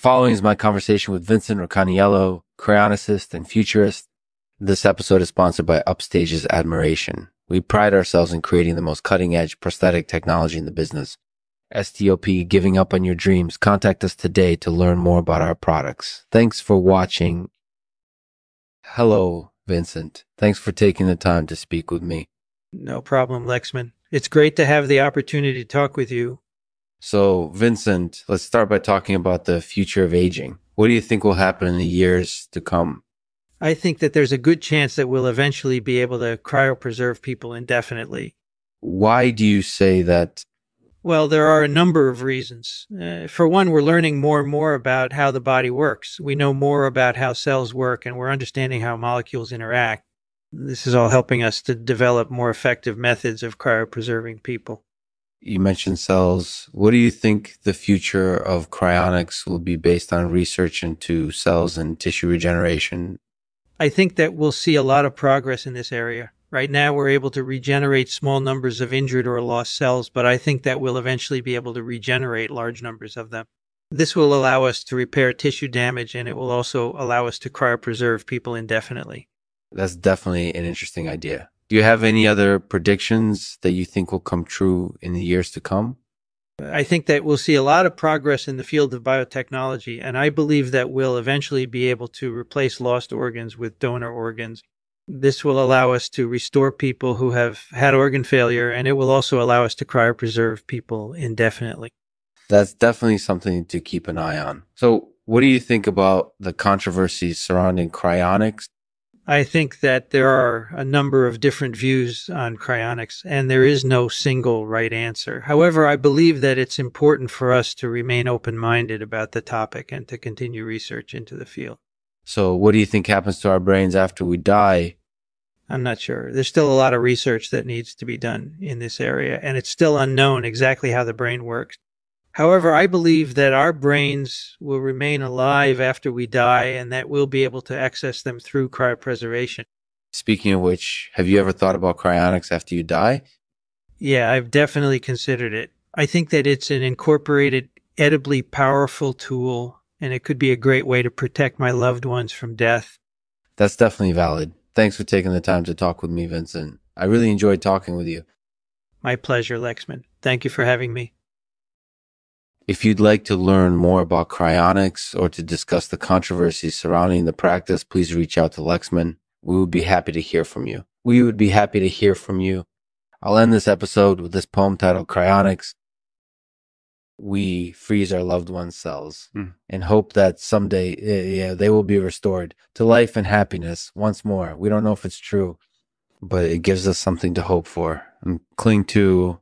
following is my conversation with Vincent Racaniello, cryonicist and futurist. This episode is sponsored by Upstage's Admiration. We pride ourselves in creating the most cutting edge prosthetic technology in the business. STOP giving up on your dreams. Contact us today to learn more about our products. Thanks for watching. Hello, Vincent. Thanks for taking the time to speak with me. No problem, Lexman. It's great to have the opportunity to talk with you. So, Vincent, let's start by talking about the future of aging. What do you think will happen in the years to come? I think that there's a good chance that we'll eventually be able to cryopreserve people indefinitely. Why do you say that? Well, there are a number of reasons. Uh, for one, we're learning more and more about how the body works. We know more about how cells work and we're understanding how molecules interact. This is all helping us to develop more effective methods of cryopreserving people. You mentioned cells. What do you think the future of cryonics will be based on research into cells and tissue regeneration? I think that we'll see a lot of progress in this area. Right now, we're able to regenerate small numbers of injured or lost cells, but I think that we'll eventually be able to regenerate large numbers of them. This will allow us to repair tissue damage and it will also allow us to cryopreserve people indefinitely. That's definitely an interesting idea. Do you have any other predictions that you think will come true in the years to come? I think that we'll see a lot of progress in the field of biotechnology, and I believe that we'll eventually be able to replace lost organs with donor organs. This will allow us to restore people who have had organ failure, and it will also allow us to cryopreserve people indefinitely. That's definitely something to keep an eye on. So, what do you think about the controversies surrounding cryonics I think that there are a number of different views on cryonics, and there is no single right answer. However, I believe that it's important for us to remain open minded about the topic and to continue research into the field. So, what do you think happens to our brains after we die? I'm not sure. There's still a lot of research that needs to be done in this area, and it's still unknown exactly how the brain works. However, I believe that our brains will remain alive after we die and that we'll be able to access them through cryopreservation. Speaking of which, have you ever thought about cryonics after you die? Yeah, I've definitely considered it. I think that it's an incorporated, edibly powerful tool, and it could be a great way to protect my loved ones from death. That's definitely valid. Thanks for taking the time to talk with me, Vincent. I really enjoyed talking with you. My pleasure, Lexman. Thank you for having me. If you'd like to learn more about cryonics or to discuss the controversies surrounding the practice, please reach out to Lexman. We would be happy to hear from you. We would be happy to hear from you. I'll end this episode with this poem titled Cryonics. We freeze our loved ones' cells mm. and hope that someday yeah, they will be restored to life and happiness once more. We don't know if it's true, but it gives us something to hope for and cling to